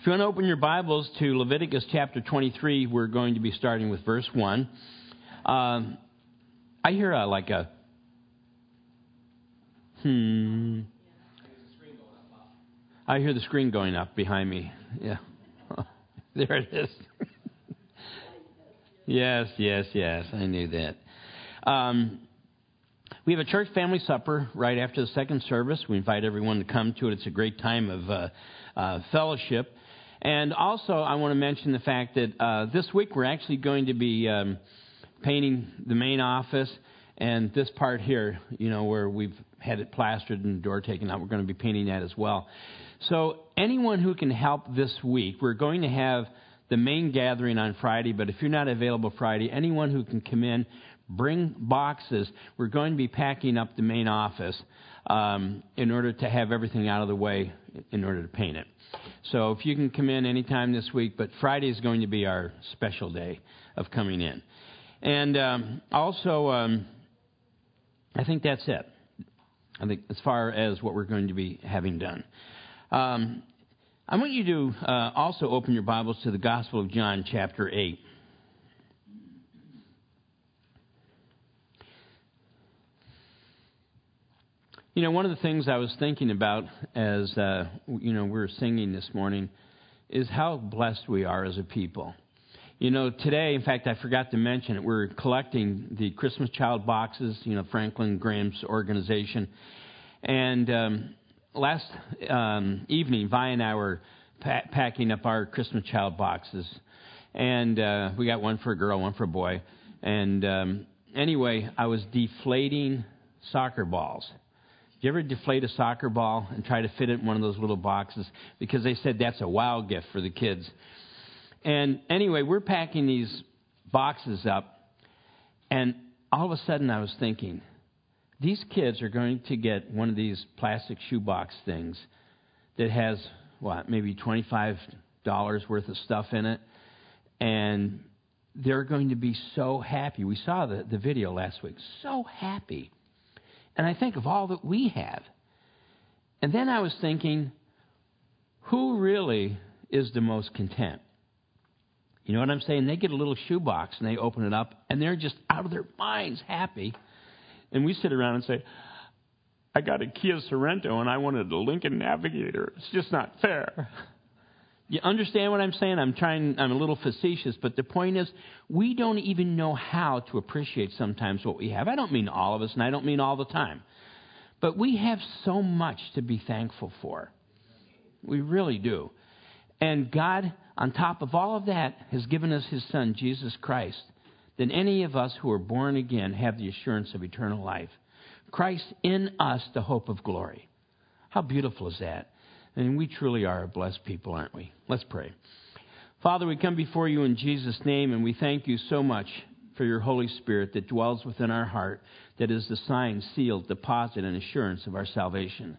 If you want to open your Bibles to Leviticus chapter 23, we're going to be starting with verse 1. Um, I hear a, like a hmm. I hear the screen going up behind me. Yeah. there it is. yes, yes, yes. I knew that. Um, we have a church family supper right after the second service. We invite everyone to come to it. It's a great time of uh, uh, fellowship. And also, I want to mention the fact that uh, this week we're actually going to be um, painting the main office and this part here, you know, where we've had it plastered and the door taken out, we're going to be painting that as well. So, anyone who can help this week, we're going to have the main gathering on Friday, but if you're not available Friday, anyone who can come in, bring boxes. We're going to be packing up the main office um, in order to have everything out of the way in order to paint it. So if you can come in anytime this week, but Friday is going to be our special day of coming in. And um, also, um, I think that's it. I think as far as what we're going to be having done. Um, I want you to uh, also open your Bibles to the Gospel of John, chapter 8. You know, one of the things I was thinking about as uh, you know we were singing this morning is how blessed we are as a people. You know, today, in fact, I forgot to mention it. We're collecting the Christmas child boxes. You know, Franklin Graham's organization, and um, last um, evening, Vi and I were pa- packing up our Christmas child boxes, and uh, we got one for a girl, one for a boy. And um, anyway, I was deflating soccer balls you ever deflate a soccer ball and try to fit it in one of those little boxes? Because they said that's a wow gift for the kids. And anyway, we're packing these boxes up, and all of a sudden I was thinking, these kids are going to get one of these plastic shoebox things that has, what, maybe $25 worth of stuff in it. And they're going to be so happy. We saw the, the video last week. So happy and I think of all that we have. And then I was thinking, who really is the most content? You know what I'm saying? They get a little shoebox and they open it up and they're just out of their minds happy. And we sit around and say, I got a Kia Sorento and I wanted a Lincoln Navigator. It's just not fair. You understand what I'm saying? I'm trying, I'm a little facetious, but the point is, we don't even know how to appreciate sometimes what we have. I don't mean all of us, and I don't mean all the time. But we have so much to be thankful for. We really do. And God, on top of all of that, has given us His Son, Jesus Christ. Then any of us who are born again have the assurance of eternal life. Christ in us, the hope of glory. How beautiful is that? And we truly are a blessed people, aren't we? Let's pray. Father, we come before you in Jesus' name, and we thank you so much for your Holy Spirit that dwells within our heart, that is the sign, seal, deposit, and assurance of our salvation.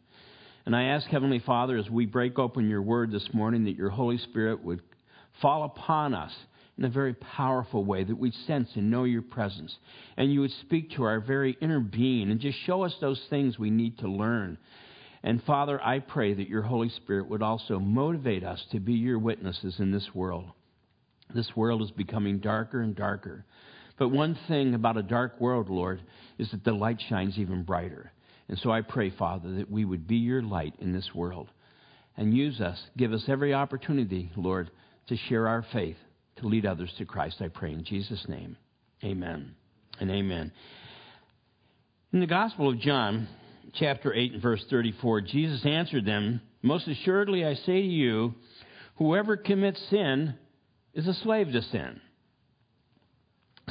And I ask, Heavenly Father, as we break open your word this morning, that your Holy Spirit would fall upon us in a very powerful way, that we'd sense and know your presence. And you would speak to our very inner being and just show us those things we need to learn and Father, I pray that your Holy Spirit would also motivate us to be your witnesses in this world. This world is becoming darker and darker. But one thing about a dark world, Lord, is that the light shines even brighter. And so I pray, Father, that we would be your light in this world and use us, give us every opportunity, Lord, to share our faith, to lead others to Christ. I pray in Jesus' name. Amen and amen. In the Gospel of John, chapter 8 and verse 34, Jesus answered them, Most assuredly I say to you, whoever commits sin is a slave to sin.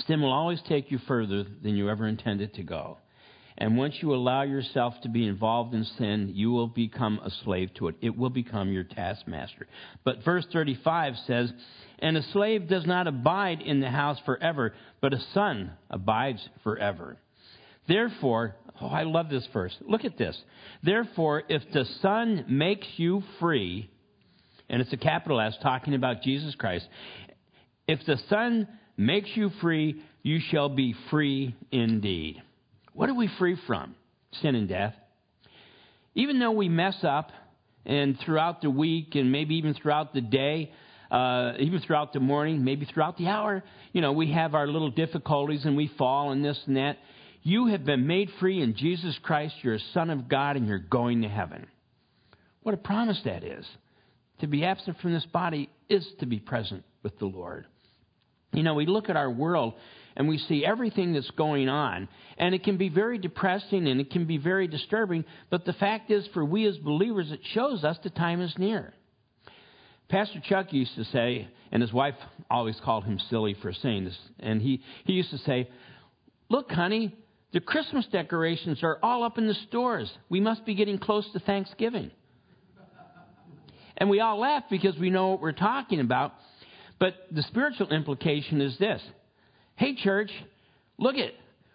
Sin will always take you further than you ever intended to go. And once you allow yourself to be involved in sin, you will become a slave to it. It will become your taskmaster. But verse 35 says, And a slave does not abide in the house forever, but a son abides forever. Therefore, oh, I love this verse. Look at this. Therefore, if the Son makes you free, and it's a capital S talking about Jesus Christ, if the Son makes you free, you shall be free indeed. What are we free from? Sin and death. Even though we mess up and throughout the week, and maybe even throughout the day, uh, even throughout the morning, maybe throughout the hour, you know, we have our little difficulties and we fall and this and that. You have been made free in Jesus Christ. You're a son of God and you're going to heaven. What a promise that is. To be absent from this body is to be present with the Lord. You know, we look at our world and we see everything that's going on, and it can be very depressing and it can be very disturbing, but the fact is, for we as believers, it shows us the time is near. Pastor Chuck used to say, and his wife always called him silly for saying this, and he, he used to say, Look, honey, the Christmas decorations are all up in the stores. We must be getting close to Thanksgiving. And we all laugh because we know what we're talking about. But the spiritual implication is this Hey, church, look at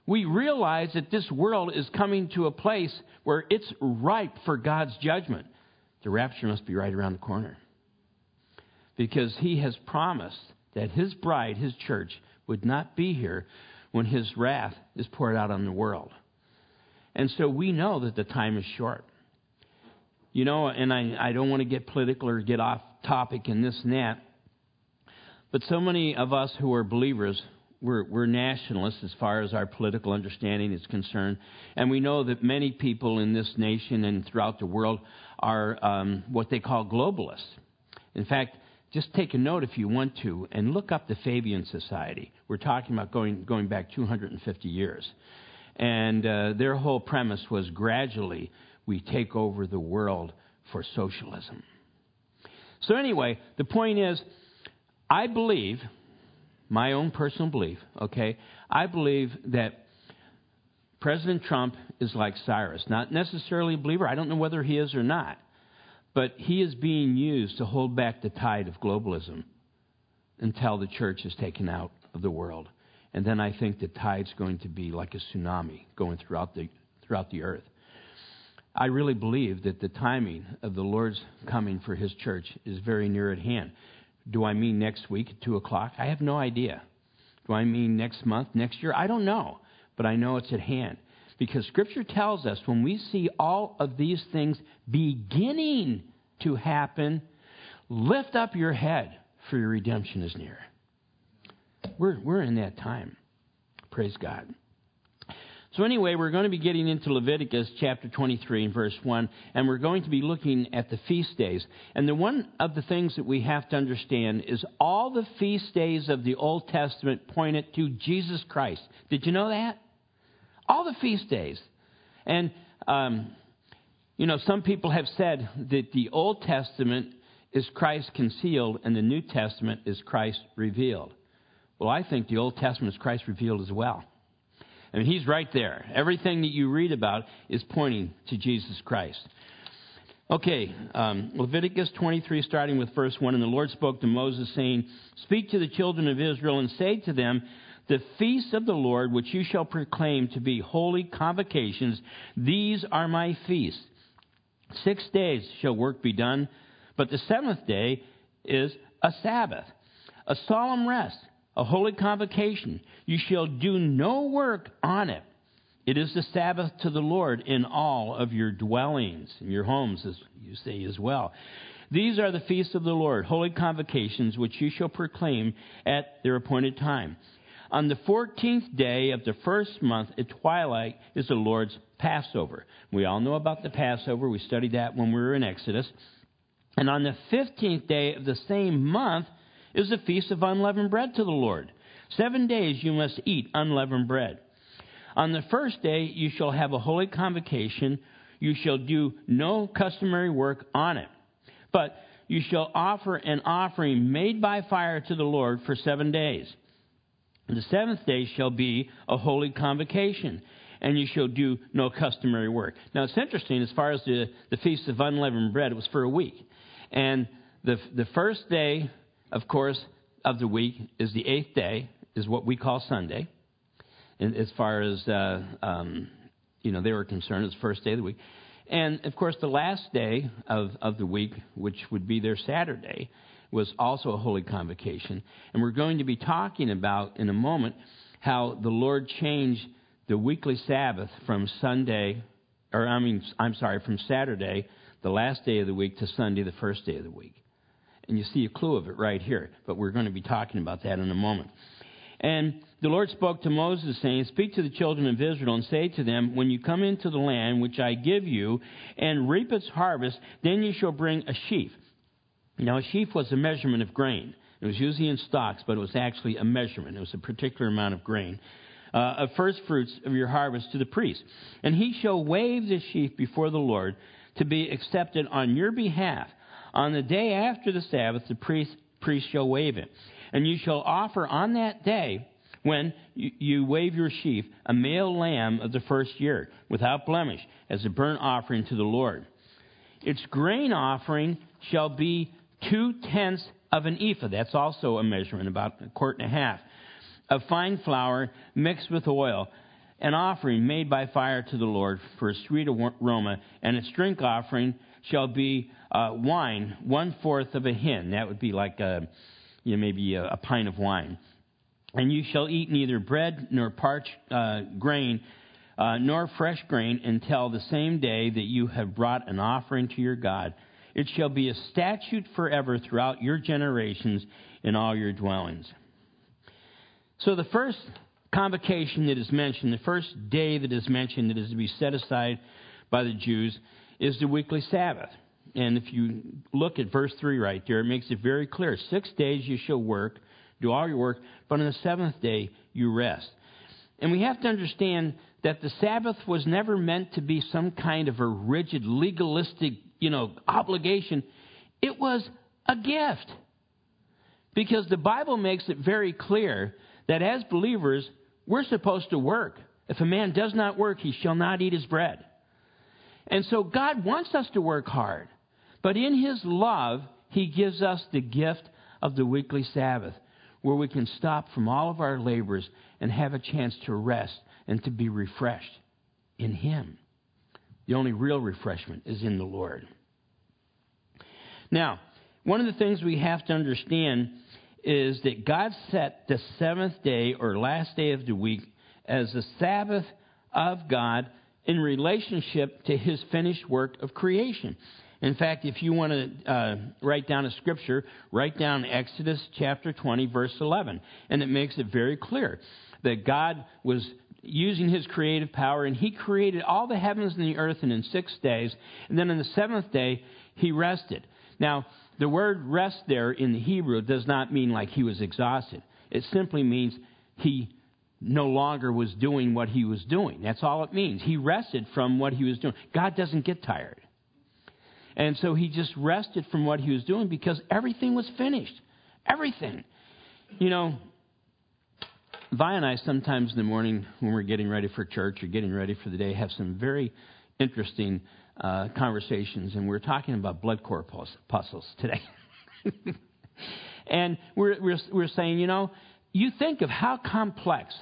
we realize that this world is coming to a place where it's ripe for God's judgment. The rapture must be right around the corner. Because he has promised that his bride, his church, would not be here when his wrath is poured out on the world. And so we know that the time is short. You know, and I, I don't want to get political or get off topic in this and that, but so many of us who are believers, we're, we're nationalists as far as our political understanding is concerned. And we know that many people in this nation and throughout the world are um, what they call globalists. In fact, just take a note if you want to and look up the Fabian Society. We're talking about going, going back 250 years. And uh, their whole premise was gradually we take over the world for socialism. So, anyway, the point is, I believe, my own personal belief, okay, I believe that President Trump is like Cyrus. Not necessarily a believer. I don't know whether he is or not. But he is being used to hold back the tide of globalism until the church is taken out of the world. And then I think the tide's going to be like a tsunami going throughout the, throughout the earth. I really believe that the timing of the Lord's coming for his church is very near at hand. Do I mean next week at 2 o'clock? I have no idea. Do I mean next month, next year? I don't know. But I know it's at hand. Because Scripture tells us when we see all of these things beginning to happen, lift up your head, for your redemption is near. We're, we're in that time. Praise God. So, anyway, we're going to be getting into Leviticus chapter 23 and verse 1, and we're going to be looking at the feast days. And the one of the things that we have to understand is all the feast days of the Old Testament pointed to Jesus Christ. Did you know that? All the feast days. And, um, you know, some people have said that the Old Testament is Christ concealed and the New Testament is Christ revealed. Well, I think the Old Testament is Christ revealed as well. I mean, he's right there. Everything that you read about is pointing to Jesus Christ. Okay, um, Leviticus 23, starting with verse 1. And the Lord spoke to Moses, saying, Speak to the children of Israel and say to them, the feasts of the Lord, which you shall proclaim to be holy convocations, these are my feasts. Six days shall work be done, but the seventh day is a Sabbath, a solemn rest, a holy convocation. You shall do no work on it. It is the Sabbath to the Lord in all of your dwellings, in your homes, as you say as well. These are the feasts of the Lord, holy convocations, which you shall proclaim at their appointed time. On the 14th day of the first month at twilight is the Lord's Passover. We all know about the Passover. We studied that when we were in Exodus. And on the 15th day of the same month is the Feast of Unleavened Bread to the Lord. Seven days you must eat unleavened bread. On the first day you shall have a holy convocation. You shall do no customary work on it. But you shall offer an offering made by fire to the Lord for seven days. The seventh day shall be a holy convocation, and you shall do no customary work. Now, it's interesting, as far as the, the Feast of Unleavened Bread, it was for a week. And the, the first day, of course, of the week is the eighth day, is what we call Sunday. And as far as, uh, um, you know, they were concerned, it's the first day of the week. And, of course, the last day of, of the week, which would be their Saturday, was also a holy convocation. And we're going to be talking about in a moment how the Lord changed the weekly Sabbath from Sunday, or I mean, I'm sorry, from Saturday, the last day of the week, to Sunday, the first day of the week. And you see a clue of it right here, but we're going to be talking about that in a moment. And the Lord spoke to Moses, saying, Speak to the children of Israel and say to them, When you come into the land which I give you and reap its harvest, then you shall bring a sheaf. Now, a sheaf was a measurement of grain. It was usually in stocks, but it was actually a measurement. It was a particular amount of grain. Uh, of first fruits of your harvest to the priest. And he shall wave the sheaf before the Lord to be accepted on your behalf. On the day after the Sabbath, the priest, priest shall wave it. And you shall offer on that day, when you, you wave your sheaf, a male lamb of the first year, without blemish, as a burnt offering to the Lord. Its grain offering shall be two tenths of an ephah. That's also a measurement, about a quart and a half, of fine flour mixed with oil, an offering made by fire to the Lord for a sweet aroma, and its drink offering shall be uh, wine, one fourth of a hin. That would be like a, you know, maybe a, a pint of wine. And you shall eat neither bread nor parched uh, grain, uh, nor fresh grain until the same day that you have brought an offering to your God. It shall be a statute forever throughout your generations in all your dwellings. So the first convocation that is mentioned, the first day that is mentioned that is to be set aside by the Jews, is the weekly Sabbath. And if you look at verse 3 right there, it makes it very clear. Six days you shall work, do all your work, but on the seventh day you rest. And we have to understand that the Sabbath was never meant to be some kind of a rigid, legalistic, you know, obligation. It was a gift. Because the Bible makes it very clear that as believers, we're supposed to work. If a man does not work, he shall not eat his bread. And so God wants us to work hard. But in his love, he gives us the gift of the weekly Sabbath, where we can stop from all of our labors and have a chance to rest and to be refreshed in him. The only real refreshment is in the Lord. Now, one of the things we have to understand is that God set the seventh day or last day of the week as the Sabbath of God in relationship to his finished work of creation. In fact, if you want to uh, write down a scripture, write down Exodus chapter 20, verse 11. And it makes it very clear that God was using his creative power and he created all the heavens and the earth and in six days. And then on the seventh day, he rested. Now, the word rest there in the Hebrew does not mean like he was exhausted. It simply means he no longer was doing what he was doing. That's all it means. He rested from what he was doing. God doesn't get tired. And so he just rested from what he was doing because everything was finished. Everything. You know, Vi and I sometimes in the morning when we're getting ready for church or getting ready for the day have some very interesting uh, conversations, and we're talking about blood corpuscles today. and we're, we're, we're saying, you know, you think of how complex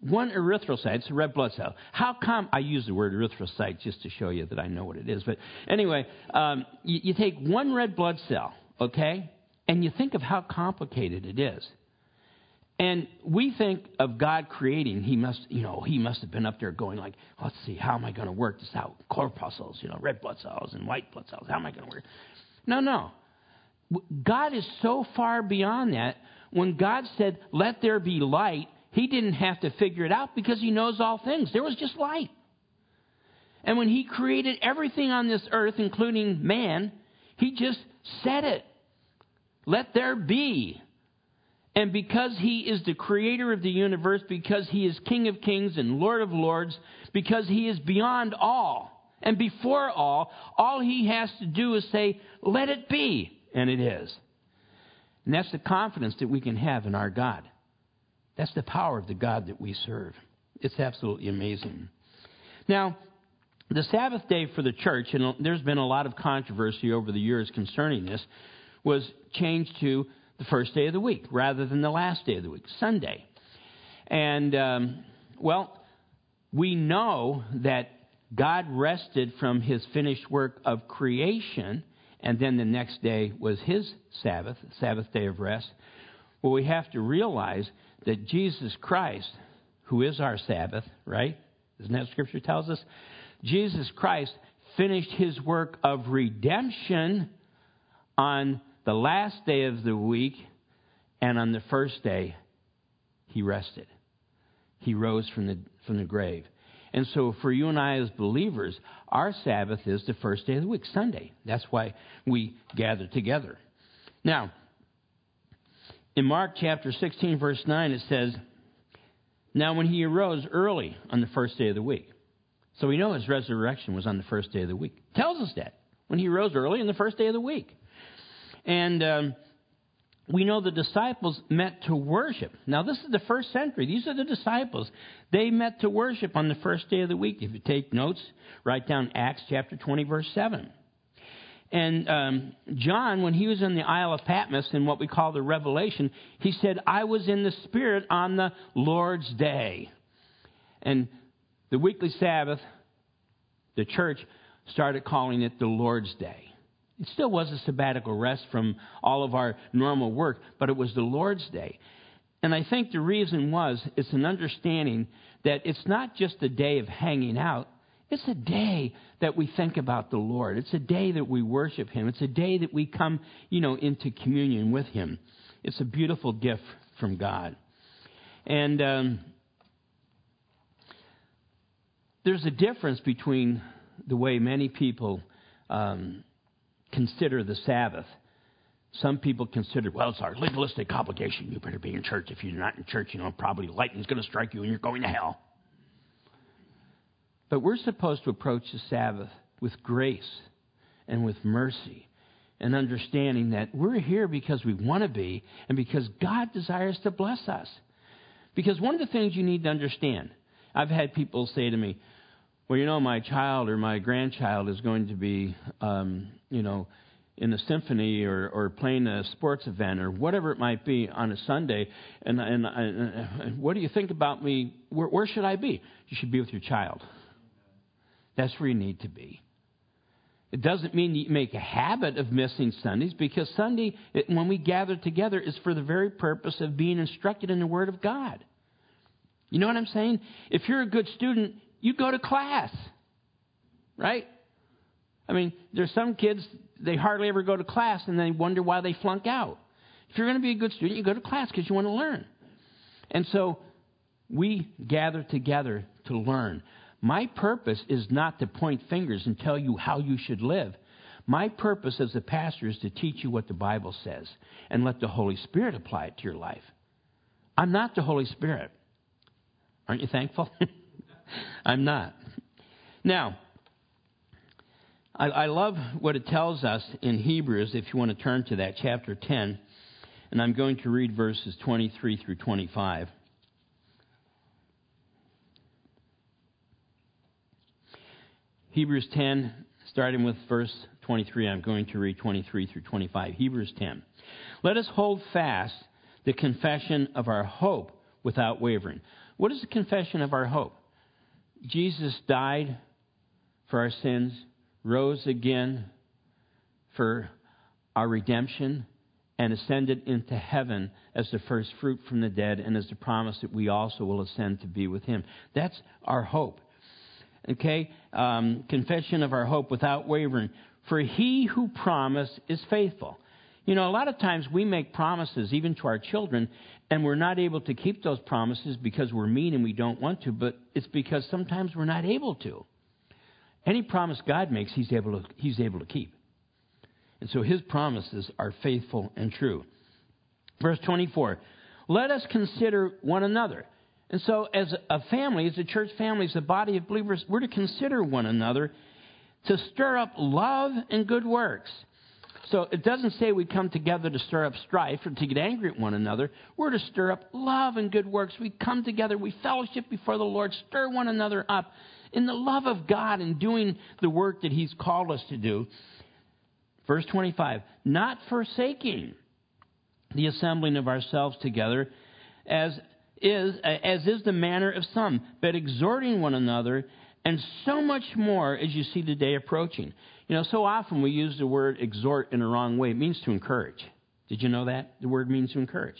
one erythrocyte, it's a red blood cell. How come I use the word erythrocyte just to show you that I know what it is? But anyway, um, you, you take one red blood cell, okay, and you think of how complicated it is. And we think of God creating, he must, you know, he must have been up there going like, let's see, how am I going to work this out? Corpuscles, you know, red blood cells and white blood cells. How am I going to work? No, no. God is so far beyond that. When God said, let there be light, he didn't have to figure it out because he knows all things. There was just light. And when he created everything on this earth, including man, he just said it. Let there be. And because he is the creator of the universe, because he is King of kings and Lord of lords, because he is beyond all and before all, all he has to do is say, let it be. And it is. And that's the confidence that we can have in our God. That's the power of the God that we serve. It's absolutely amazing. Now, the Sabbath day for the church, and there's been a lot of controversy over the years concerning this, was changed to the first day of the week rather than the last day of the week, Sunday. And, um, well, we know that God rested from his finished work of creation, and then the next day was his Sabbath, Sabbath day of rest. Well, we have to realize that Jesus Christ, who is our Sabbath, right? Isn't that Scripture tells us? Jesus Christ finished his work of redemption on the last day of the week, and on the first day, he rested. He rose from the, from the grave. And so, for you and I as believers, our Sabbath is the first day of the week, Sunday. That's why we gather together. Now, in Mark chapter 16, verse 9, it says, Now when he arose early on the first day of the week. So we know his resurrection was on the first day of the week. It tells us that. When he rose early on the first day of the week. And um, we know the disciples met to worship. Now, this is the first century. These are the disciples. They met to worship on the first day of the week. If you take notes, write down Acts chapter 20, verse 7. And um, John, when he was in the Isle of Patmos in what we call the Revelation, he said, I was in the Spirit on the Lord's day. And the weekly Sabbath, the church started calling it the Lord's day. It still was a sabbatical rest from all of our normal work, but it was the Lord's Day. And I think the reason was it's an understanding that it's not just a day of hanging out, it's a day that we think about the Lord. It's a day that we worship Him. It's a day that we come, you know, into communion with Him. It's a beautiful gift from God. And um, there's a difference between the way many people um, consider the Sabbath. Some people consider, well, it's our legalistic obligation. You better be in church. If you're not in church, you know, probably lightning's going to strike you and you're going to hell. But we're supposed to approach the Sabbath with grace and with mercy and understanding that we're here because we want to be and because God desires to bless us. Because one of the things you need to understand, I've had people say to me, well, you know, my child or my grandchild is going to be, um, you know, in a symphony or, or playing a sports event or whatever it might be on a Sunday, and, and, and what do you think about me? Where, where should I be? You should be with your child. That's where you need to be. It doesn't mean you make a habit of missing Sundays because Sunday, when we gather together, is for the very purpose of being instructed in the Word of God. You know what I'm saying? If you're a good student, you go to class, right? I mean, there's some kids, they hardly ever go to class and they wonder why they flunk out. If you're going to be a good student, you go to class because you want to learn. And so we gather together to learn. My purpose is not to point fingers and tell you how you should live. My purpose as a pastor is to teach you what the Bible says and let the Holy Spirit apply it to your life. I'm not the Holy Spirit. Aren't you thankful? I'm not. Now, I, I love what it tells us in Hebrews, if you want to turn to that, chapter 10. And I'm going to read verses 23 through 25. Hebrews 10, starting with verse 23, I'm going to read 23 through 25. Hebrews 10. Let us hold fast the confession of our hope without wavering. What is the confession of our hope? Jesus died for our sins, rose again for our redemption, and ascended into heaven as the first fruit from the dead, and as the promise that we also will ascend to be with him. That's our hope. Okay? Um, confession of our hope without wavering. For he who promised is faithful. You know, a lot of times we make promises, even to our children, and we're not able to keep those promises because we're mean and we don't want to, but it's because sometimes we're not able to. Any promise God makes, He's able to, he's able to keep. And so His promises are faithful and true. Verse 24 Let us consider one another. And so, as a family, as a church family, as a body of believers, we're to consider one another to stir up love and good works so it doesn't say we come together to stir up strife or to get angry at one another. We're to stir up love and good works. We come together, we fellowship before the Lord, stir one another up in the love of God and doing the work that He's called us to do. Verse 25, not forsaking the assembling of ourselves together as is, as is the manner of some, but exhorting one another, and so much more as you see the day approaching. You know, so often we use the word exhort in a wrong way. It means to encourage. Did you know that? The word means to encourage.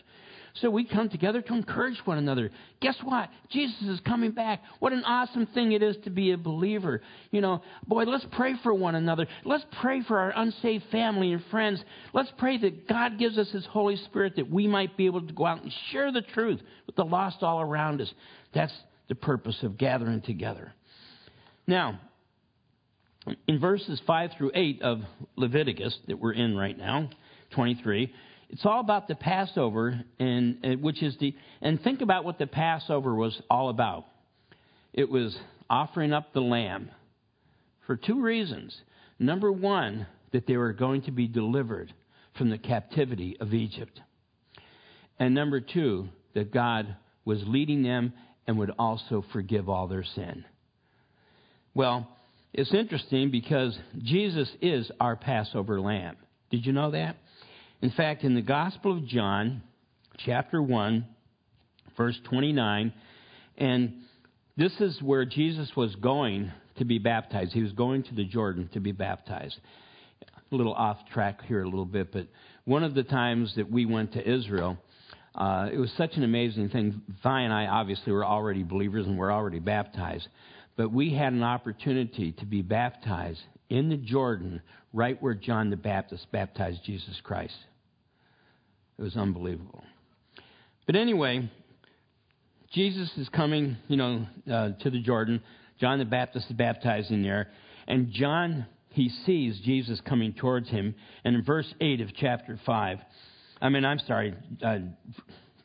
So we come together to encourage one another. Guess what? Jesus is coming back. What an awesome thing it is to be a believer. You know, boy, let's pray for one another. Let's pray for our unsaved family and friends. Let's pray that God gives us His Holy Spirit that we might be able to go out and share the truth with the lost all around us. That's the purpose of gathering together. Now, in verses 5 through 8 of Leviticus that we're in right now, 23, it's all about the Passover, and which is the and think about what the Passover was all about. It was offering up the lamb for two reasons. Number one, that they were going to be delivered from the captivity of Egypt, and number two, that God was leading them and would also forgive all their sin. Well, it's interesting because Jesus is our Passover lamb. Did you know that? In fact, in the Gospel of John, chapter 1, verse 29, and this is where Jesus was going to be baptized. He was going to the Jordan to be baptized. A little off track here, a little bit, but one of the times that we went to Israel, uh, it was such an amazing thing. Vi and I obviously were already believers and were already baptized, but we had an opportunity to be baptized in the Jordan, right where John the Baptist baptized Jesus Christ. It was unbelievable. But anyway, Jesus is coming, you know, uh, to the Jordan. John the Baptist is baptizing there, and John he sees Jesus coming towards him. And in verse eight of chapter five, I mean, I'm sorry, uh,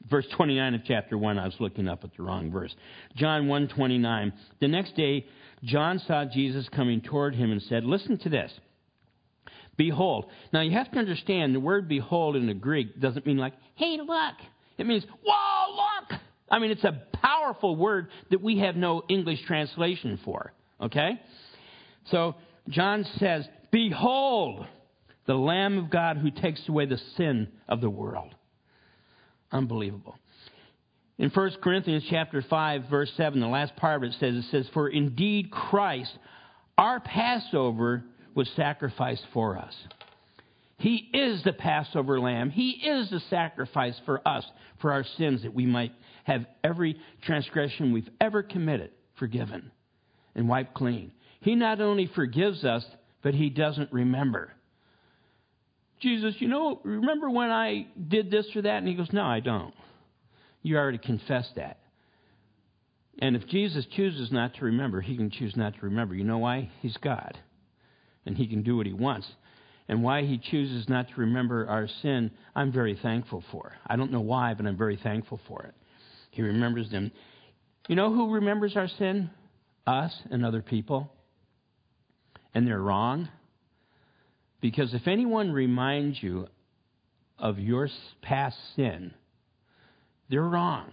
verse 29 of chapter 1 i was looking up at the wrong verse john 1.29 the next day john saw jesus coming toward him and said listen to this Behold. Now you have to understand the word behold in the Greek doesn't mean like, hey, look. It means, whoa, look. I mean, it's a powerful word that we have no English translation for. Okay? So John says, Behold, the Lamb of God who takes away the sin of the world. Unbelievable. In 1 Corinthians chapter 5, verse 7, the last part of it says, it says, For indeed Christ, our Passover, was sacrificed for us. He is the Passover lamb. He is the sacrifice for us, for our sins, that we might have every transgression we've ever committed forgiven and wiped clean. He not only forgives us, but He doesn't remember. Jesus, you know, remember when I did this or that? And He goes, No, I don't. You already confessed that. And if Jesus chooses not to remember, He can choose not to remember. You know why? He's God and he can do what he wants. And why he chooses not to remember our sin, I'm very thankful for. I don't know why, but I'm very thankful for it. He remembers them. You know who remembers our sin? Us and other people. And they're wrong. Because if anyone reminds you of your past sin, they're wrong.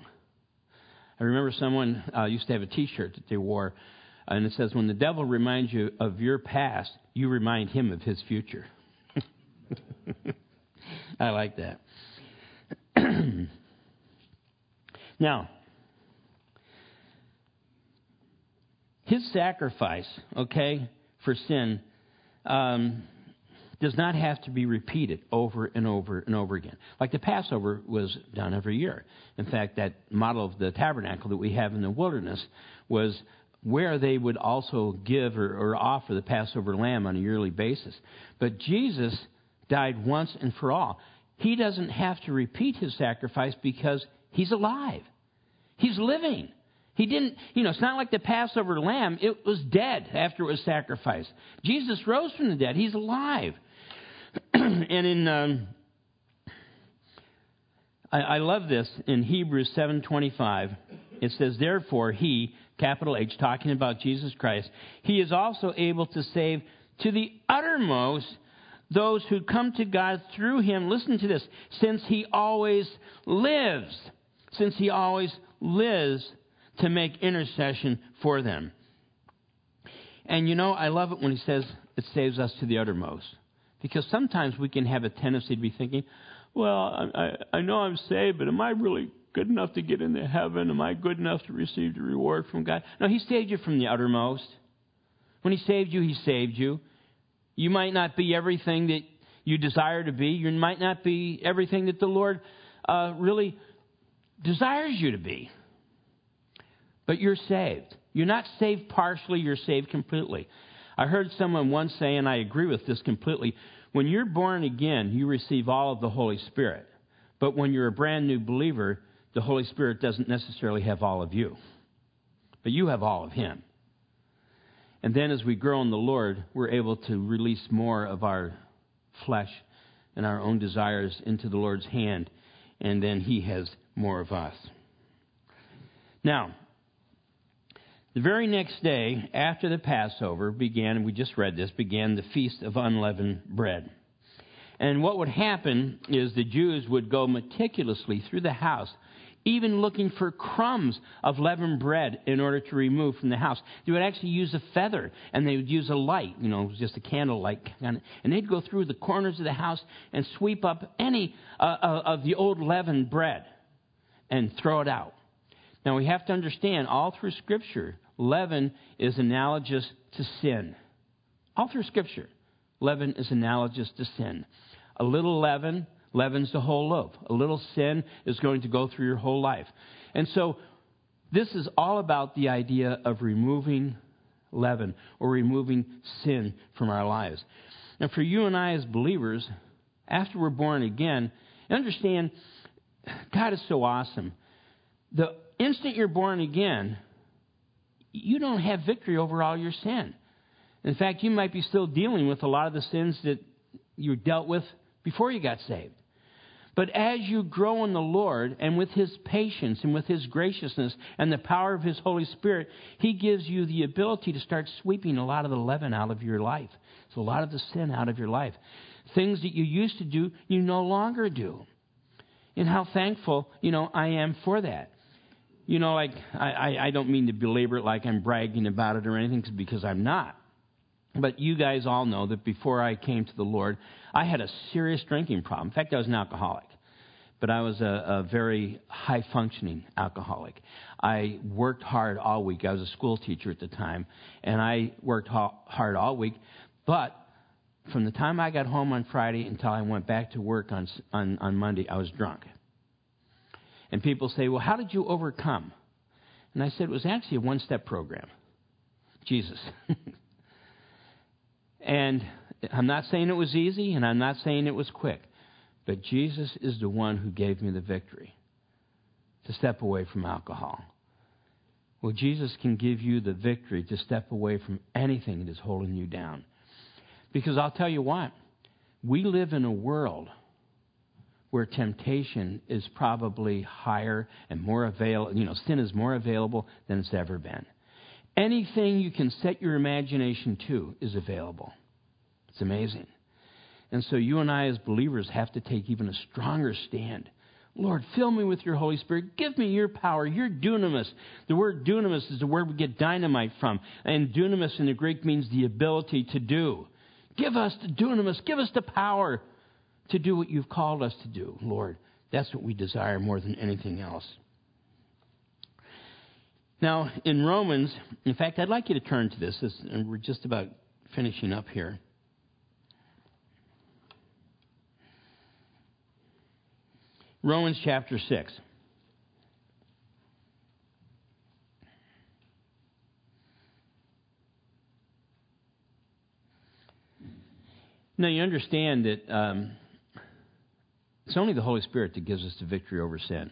I remember someone uh, used to have a t shirt that they wore and it says, when the devil reminds you of your past, you remind him of his future. I like that. now, his sacrifice, okay, for sin, um, does not have to be repeated over and over and over again. Like the Passover was done every year. In fact, that model of the tabernacle that we have in the wilderness was where they would also give or, or, offer the Passover lamb on a yearly basis. But Jesus died once and for all. He doesn't have to repeat his sacrifice because he's alive. He's living. He didn't, you know, it's not like the Passover lamb. It was dead after it was sacrificed. Jesus rose from the dead. He's alive. and in, um, I, I love this in Hebrews 7.25. It says, Therefore, he, capital H, talking about Jesus Christ, he is also able to save to the uttermost those who come to God through him. Listen to this. Since he always lives, since he always lives to make intercession for them. And you know, I love it when he says it saves us to the uttermost. Because sometimes we can have a tendency to be thinking, well, I, I know I'm saved, but am I really good enough to get into heaven? Am I good enough to receive the reward from God? No, He saved you from the uttermost. When He saved you, He saved you. You might not be everything that you desire to be. You might not be everything that the Lord uh, really desires you to be. But you're saved. You're not saved partially, you're saved completely. I heard someone once say, and I agree with this completely when you're born again, you receive all of the Holy Spirit. But when you're a brand new believer, the Holy Spirit doesn't necessarily have all of you, but you have all of Him. And then as we grow in the Lord, we're able to release more of our flesh and our own desires into the Lord's hand, and then He has more of us. Now, the very next day after the Passover began, we just read this, began the Feast of Unleavened Bread. And what would happen is the Jews would go meticulously through the house, even looking for crumbs of leavened bread in order to remove from the house. They would actually use a feather and they would use a light, you know, just a candle light, and they'd go through the corners of the house and sweep up any uh, uh of the old leavened bread and throw it out. Now we have to understand all through Scripture, leaven is analogous to sin. All through Scripture, leaven is analogous to sin. A little leaven leavens the whole loaf. A little sin is going to go through your whole life. And so, this is all about the idea of removing leaven or removing sin from our lives. And for you and I as believers, after we're born again, understand God is so awesome. The instant you're born again, you don't have victory over all your sin. In fact, you might be still dealing with a lot of the sins that you dealt with before you got saved. But as you grow in the Lord and with His patience and with His graciousness and the power of His Holy Spirit, He gives you the ability to start sweeping a lot of the leaven out of your life. So a lot of the sin out of your life. Things that you used to do, you no longer do. And how thankful, you know, I am for that you know, like, I, I don't mean to belabor it like I'm bragging about it or anything because I'm not. But you guys all know that before I came to the Lord, I had a serious drinking problem. In fact, I was an alcoholic. But I was a, a very high functioning alcoholic. I worked hard all week. I was a school teacher at the time, and I worked ha- hard all week. But from the time I got home on Friday until I went back to work on, on, on Monday, I was drunk. And people say, well, how did you overcome? And I said, it was actually a one step program Jesus. and I'm not saying it was easy, and I'm not saying it was quick, but Jesus is the one who gave me the victory to step away from alcohol. Well, Jesus can give you the victory to step away from anything that is holding you down. Because I'll tell you what, we live in a world where temptation is probably higher and more available, you know, sin is more available than it's ever been. Anything you can set your imagination to is available. It's amazing. And so you and I, as believers, have to take even a stronger stand. Lord, fill me with your Holy Spirit. Give me your power, your dunamis. The word dunamis is the word we get dynamite from. And dunamis in the Greek means the ability to do. Give us the dunamis. Give us the power to do what you've called us to do, Lord. That's what we desire more than anything else. Now, in Romans, in fact, I'd like you to turn to this, and we're just about finishing up here. Romans chapter 6. Now, you understand that um, it's only the Holy Spirit that gives us the victory over sin.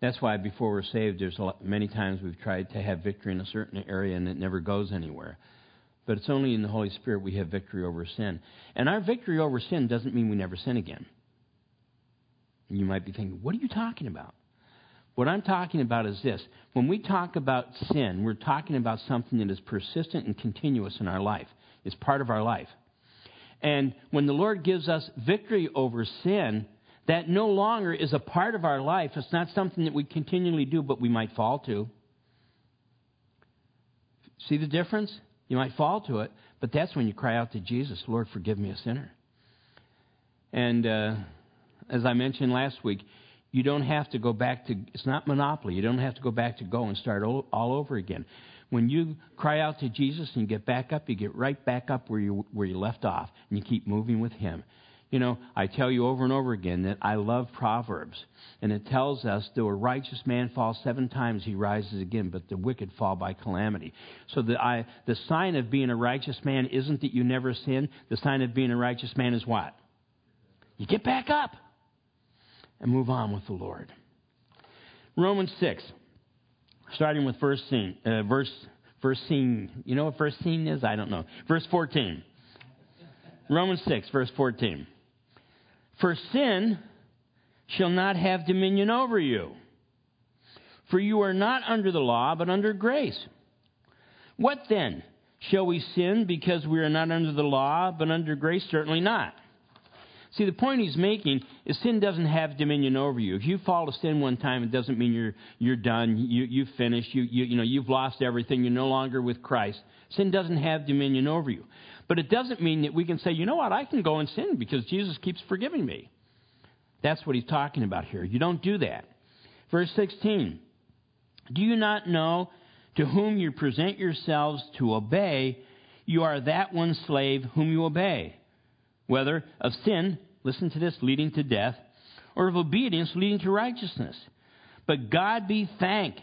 That's why before we're saved, there's lot, many times we've tried to have victory in a certain area and it never goes anywhere. But it's only in the Holy Spirit we have victory over sin. And our victory over sin doesn't mean we never sin again. And you might be thinking, what are you talking about? What I'm talking about is this. When we talk about sin, we're talking about something that is persistent and continuous in our life. It's part of our life. And when the Lord gives us victory over sin, that no longer is a part of our life. It's not something that we continually do, but we might fall to. See the difference? You might fall to it, but that's when you cry out to Jesus, Lord, forgive me a sinner. And uh, as I mentioned last week, you don't have to go back to, it's not monopoly. You don't have to go back to go and start all, all over again. When you cry out to Jesus and get back up, you get right back up where you, where you left off, and you keep moving with Him. You know, I tell you over and over again that I love Proverbs. And it tells us, though a righteous man falls seven times, he rises again, but the wicked fall by calamity. So the, I, the sign of being a righteous man isn't that you never sin. The sign of being a righteous man is what? You get back up and move on with the Lord. Romans 6, starting with verse scene, uh, verse, verse scene. You know what verse scene is? I don't know. Verse 14. Romans 6, verse 14. For sin shall not have dominion over you. For you are not under the law, but under grace. What then? Shall we sin because we are not under the law, but under grace? Certainly not. See, the point he's making is sin doesn't have dominion over you. If you fall to sin one time, it doesn't mean you're, you're done, you, you've finished, you, you, you know, you've lost everything, you're no longer with Christ. Sin doesn't have dominion over you. But it doesn't mean that we can say, you know what, I can go and sin because Jesus keeps forgiving me. That's what he's talking about here. You don't do that. Verse 16 Do you not know to whom you present yourselves to obey, you are that one slave whom you obey? Whether of sin, listen to this, leading to death, or of obedience leading to righteousness. But God be thanked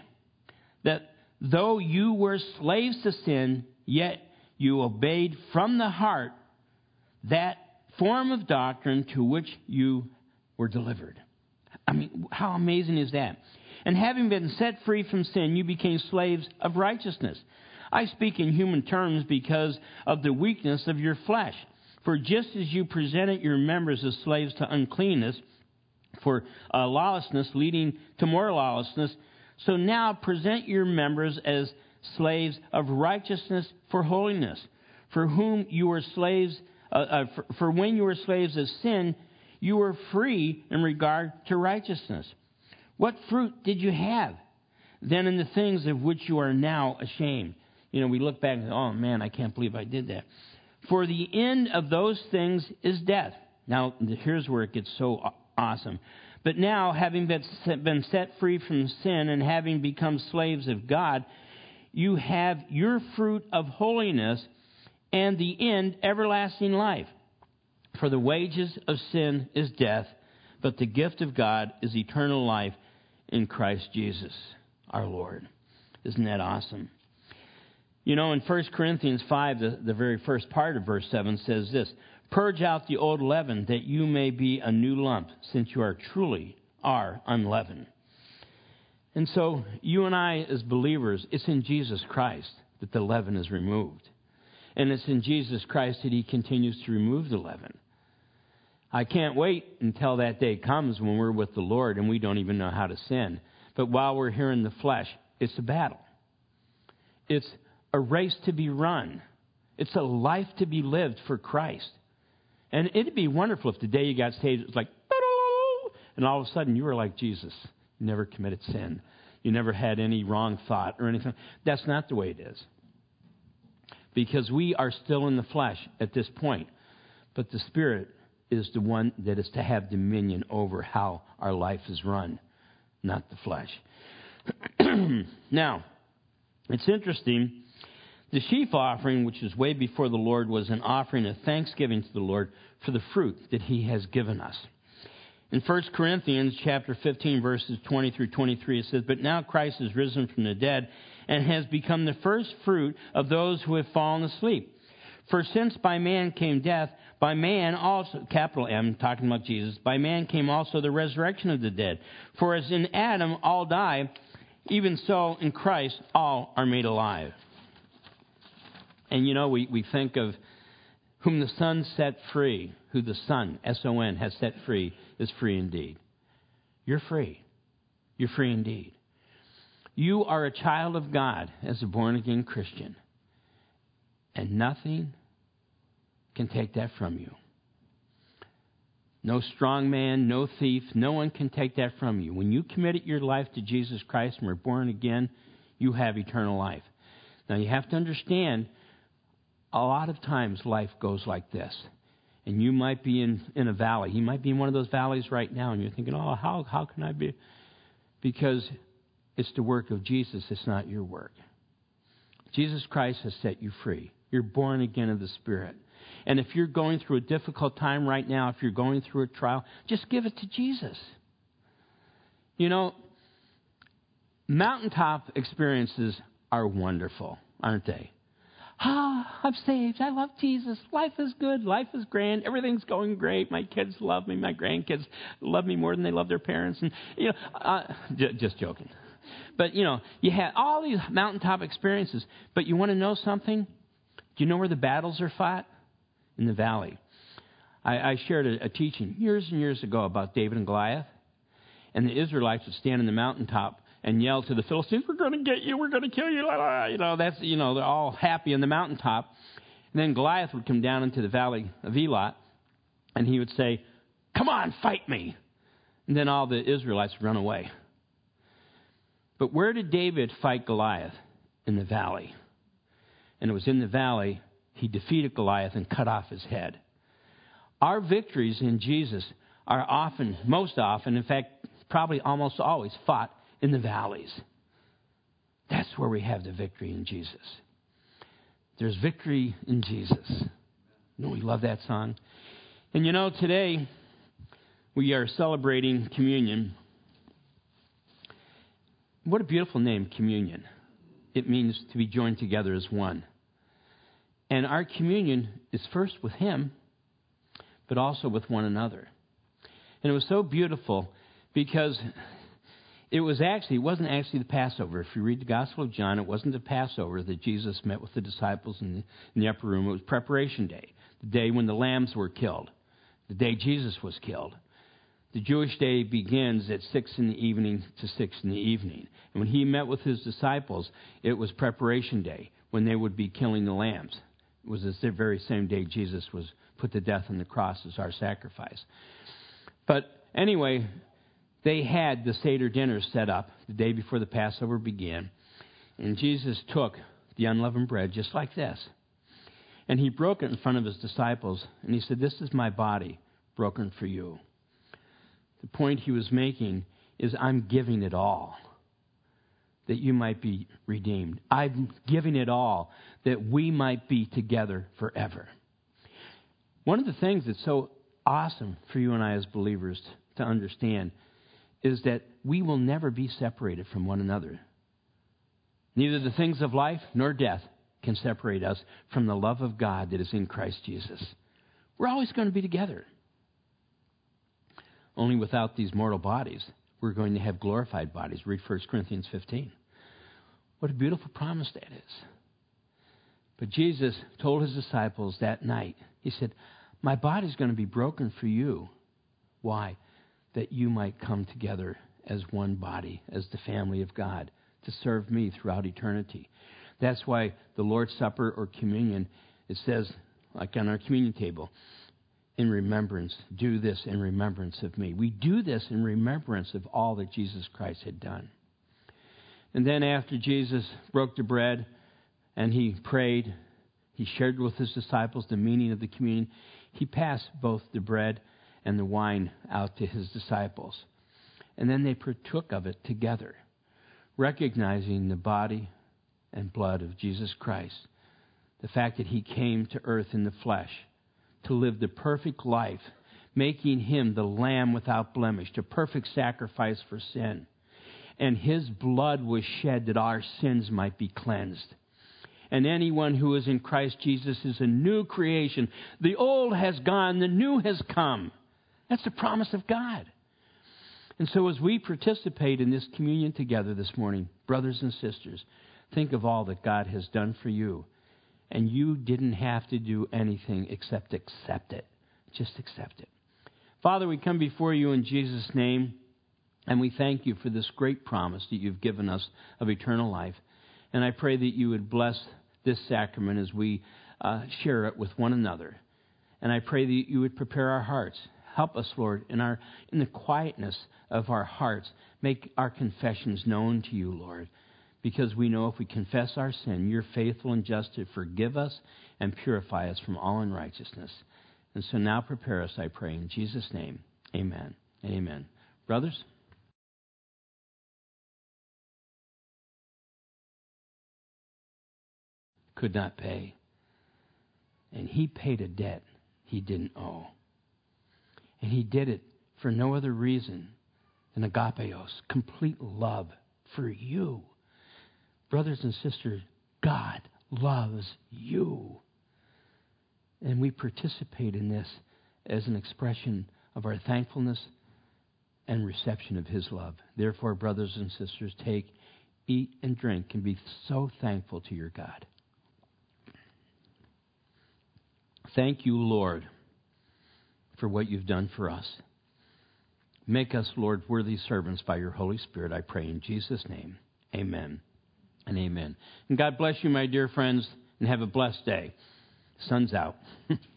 that though you were slaves to sin, yet you obeyed from the heart that form of doctrine to which you were delivered. I mean, how amazing is that? And having been set free from sin, you became slaves of righteousness. I speak in human terms because of the weakness of your flesh. For just as you presented your members as slaves to uncleanness, for uh, lawlessness leading to more lawlessness, so now present your members as slaves of righteousness for holiness, for whom you were slaves, uh, uh, for, for when you were slaves of sin, you were free in regard to righteousness. What fruit did you have then in the things of which you are now ashamed? You know, we look back and oh man, I can't believe I did that. For the end of those things is death. Now, here's where it gets so awesome. But now, having been set free from sin and having become slaves of God, you have your fruit of holiness and the end, everlasting life. For the wages of sin is death, but the gift of God is eternal life in Christ Jesus our Lord. Isn't that awesome? You know, in 1 Corinthians 5, the, the very first part of verse 7 says this Purge out the old leaven, that you may be a new lump, since you are truly are unleavened. And so, you and I, as believers, it's in Jesus Christ that the leaven is removed. And it's in Jesus Christ that He continues to remove the leaven. I can't wait until that day comes when we're with the Lord and we don't even know how to sin. But while we're here in the flesh, it's a battle. It's a race to be run. It's a life to be lived for Christ. And it'd be wonderful if the day you got saved, it was like, and all of a sudden you were like Jesus. You never committed sin. You never had any wrong thought or anything. That's not the way it is. Because we are still in the flesh at this point. But the Spirit is the one that is to have dominion over how our life is run, not the flesh. now, it's interesting. The sheaf offering, which is way before the Lord, was an offering of thanksgiving to the Lord for the fruit that He has given us. In 1 Corinthians chapter 15 verses 20 through 23 it says, "But now Christ is risen from the dead and has become the first fruit of those who have fallen asleep. For since by man came death, by man also, capital M, talking about Jesus, by man came also the resurrection of the dead. For as in Adam all die, even so in Christ all are made alive. And you know, we, we think of whom the Son set free, who the Son, S O N, has set free, is free indeed. You're free. You're free indeed. You are a child of God as a born again Christian. And nothing can take that from you. No strong man, no thief, no one can take that from you. When you committed your life to Jesus Christ and were born again, you have eternal life. Now you have to understand a lot of times life goes like this. And you might be in, in a valley. You might be in one of those valleys right now, and you're thinking, oh, how, how can I be? Because it's the work of Jesus, it's not your work. Jesus Christ has set you free. You're born again of the Spirit. And if you're going through a difficult time right now, if you're going through a trial, just give it to Jesus. You know, mountaintop experiences are wonderful, aren't they? Ah, I'm saved. I love Jesus. Life is good. Life is grand. Everything's going great. My kids love me. My grandkids love me more than they love their parents. And you know, uh, j- just joking. But you know, you had all these mountaintop experiences. But you want to know something? Do you know where the battles are fought? In the valley. I, I shared a, a teaching years and years ago about David and Goliath, and the Israelites would stand in the mountaintop and yell to the Philistines, "We're going to get you! We're going to kill you!" You know, that's you know they're all happy on the mountaintop. And then Goliath would come down into the valley of Elah, and he would say, "Come on, fight me!" And then all the Israelites would run away. But where did David fight Goliath? In the valley. And it was in the valley he defeated Goliath and cut off his head. Our victories in Jesus are often, most often, in fact, probably almost always fought in the valleys. That's where we have the victory in Jesus. There's victory in Jesus. You we love that song. And you know, today we are celebrating communion. What a beautiful name, communion. It means to be joined together as one. And our communion is first with Him, but also with one another. And it was so beautiful because it was actually, it wasn't actually the Passover. If you read the Gospel of John, it wasn't the Passover that Jesus met with the disciples in the, in the upper room. It was preparation day, the day when the lambs were killed, the day Jesus was killed. The Jewish day begins at 6 in the evening to 6 in the evening. And when he met with his disciples, it was preparation day when they would be killing the lambs. It was the very same day Jesus was put to death on the cross as our sacrifice. But anyway, they had the Seder dinner set up the day before the Passover began. And Jesus took the unleavened bread just like this. And he broke it in front of his disciples. And he said, This is my body broken for you. The point he was making is, I'm giving it all that you might be redeemed. I'm giving it all that we might be together forever. One of the things that's so awesome for you and I as believers to understand is that we will never be separated from one another. Neither the things of life nor death can separate us from the love of God that is in Christ Jesus. We're always going to be together. Only without these mortal bodies, we're going to have glorified bodies. Read 1 Corinthians 15. What a beautiful promise that is. But Jesus told his disciples that night, He said, My body's going to be broken for you. Why? That you might come together as one body, as the family of God, to serve me throughout eternity. That's why the Lord's Supper or communion, it says, like on our communion table, in remembrance, do this in remembrance of me. We do this in remembrance of all that Jesus Christ had done. And then after Jesus broke the bread and he prayed, he shared with his disciples the meaning of the communion. He passed both the bread and the wine out to his disciples. And then they partook of it together, recognizing the body and blood of Jesus Christ, the fact that he came to earth in the flesh to live the perfect life, making him the lamb without blemish, the perfect sacrifice for sin. And his blood was shed that our sins might be cleansed. And anyone who is in Christ Jesus is a new creation. The old has gone, the new has come. That's the promise of God. And so, as we participate in this communion together this morning, brothers and sisters, think of all that God has done for you. And you didn't have to do anything except accept it. Just accept it. Father, we come before you in Jesus' name, and we thank you for this great promise that you've given us of eternal life. And I pray that you would bless this sacrament as we uh, share it with one another. And I pray that you would prepare our hearts Help us, Lord, in, our, in the quietness of our hearts. Make our confessions known to you, Lord, because we know if we confess our sin, you're faithful and just to forgive us and purify us from all unrighteousness. And so now prepare us, I pray, in Jesus' name. Amen. Amen. Brothers? Could not pay. And he paid a debt he didn't owe. And he did it for no other reason than agapeos, complete love for you. Brothers and sisters, God loves you. And we participate in this as an expression of our thankfulness and reception of His love. Therefore, brothers and sisters, take, eat, and drink and be so thankful to your God. Thank you, Lord, for what you've done for us. Make us, Lord, worthy servants by your Holy Spirit, I pray in Jesus' name. Amen and amen. And God bless you, my dear friends, and have a blessed day. Sun's out.